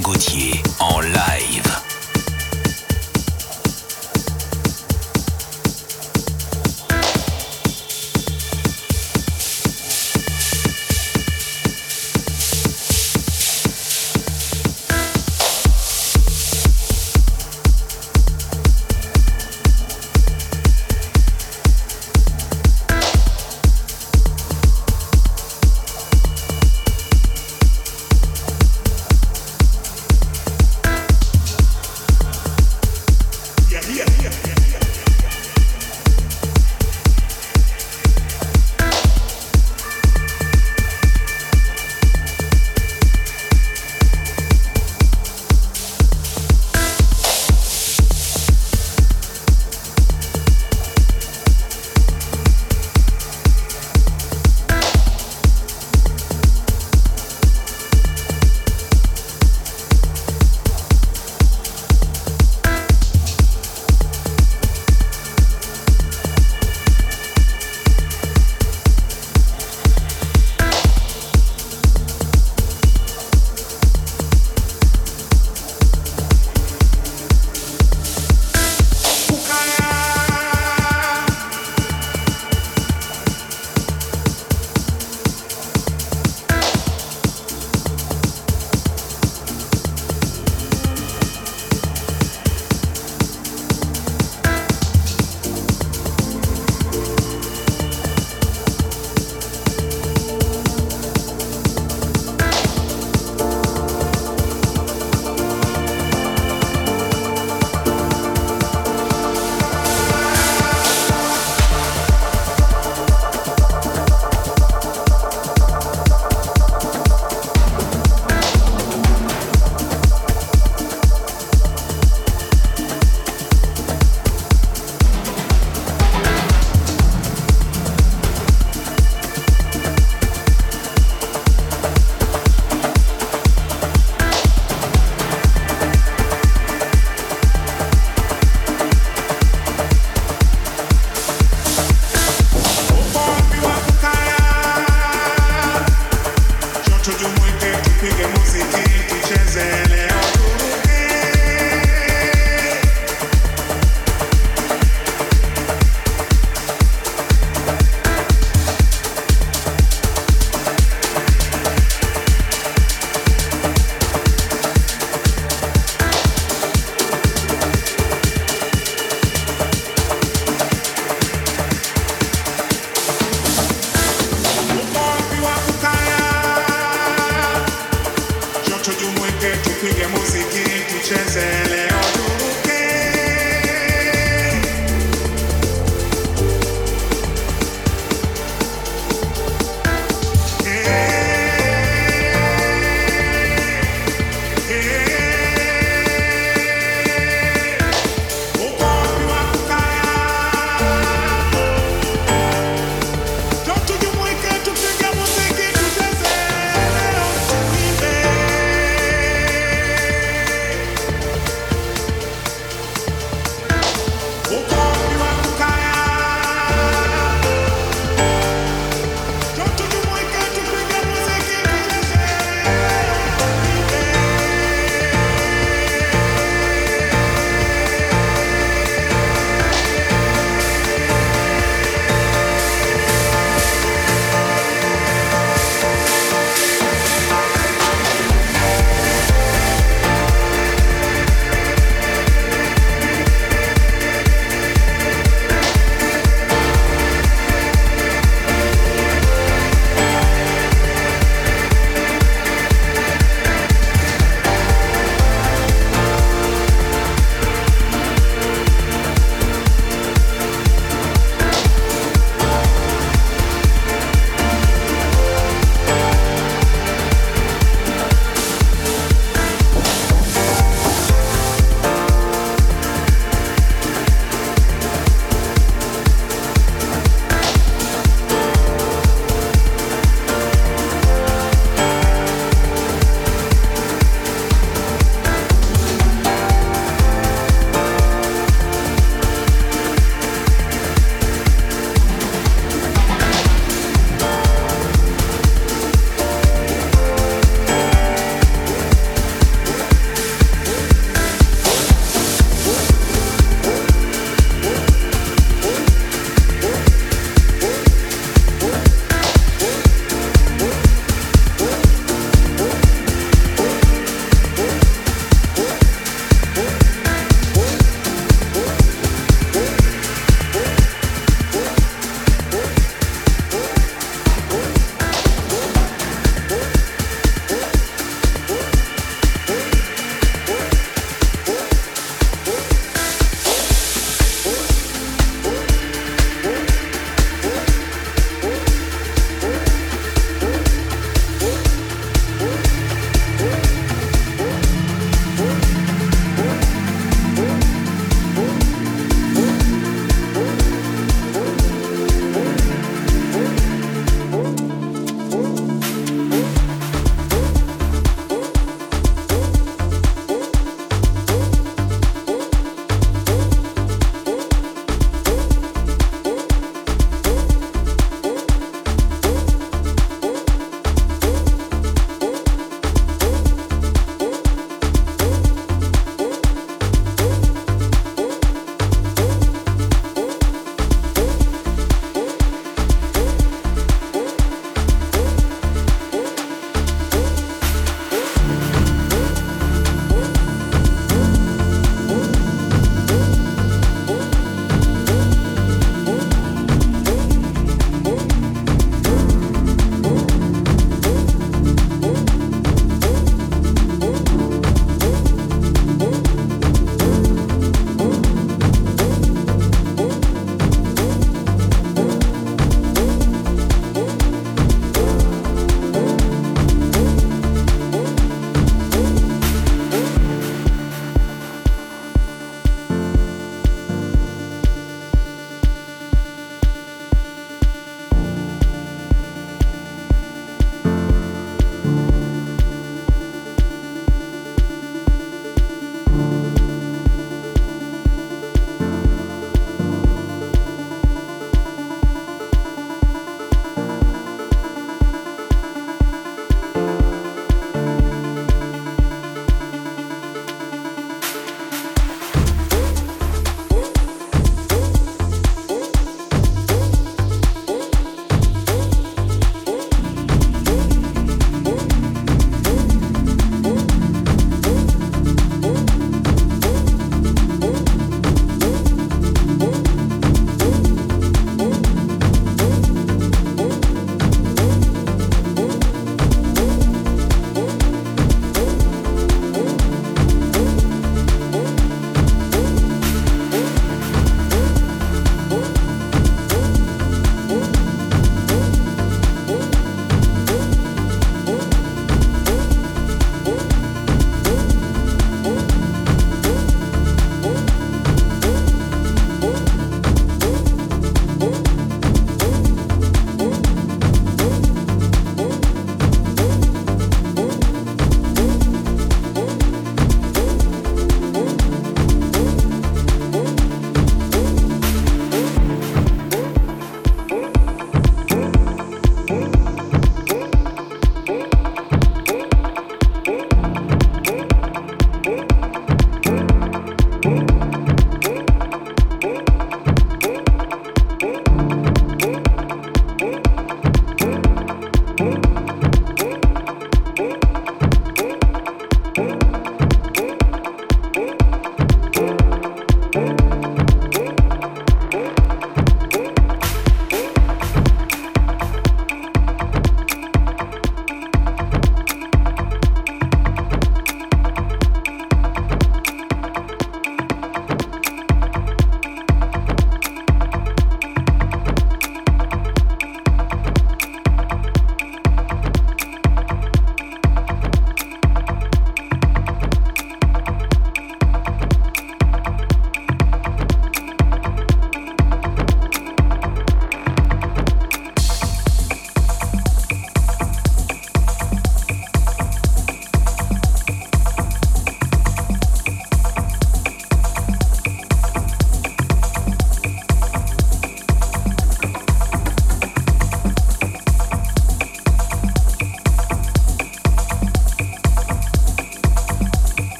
Gauthier en live.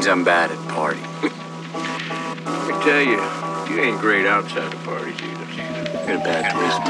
means I'm bad at party. Let me tell you, you ain't great outside of parties either. You're a bad policeman.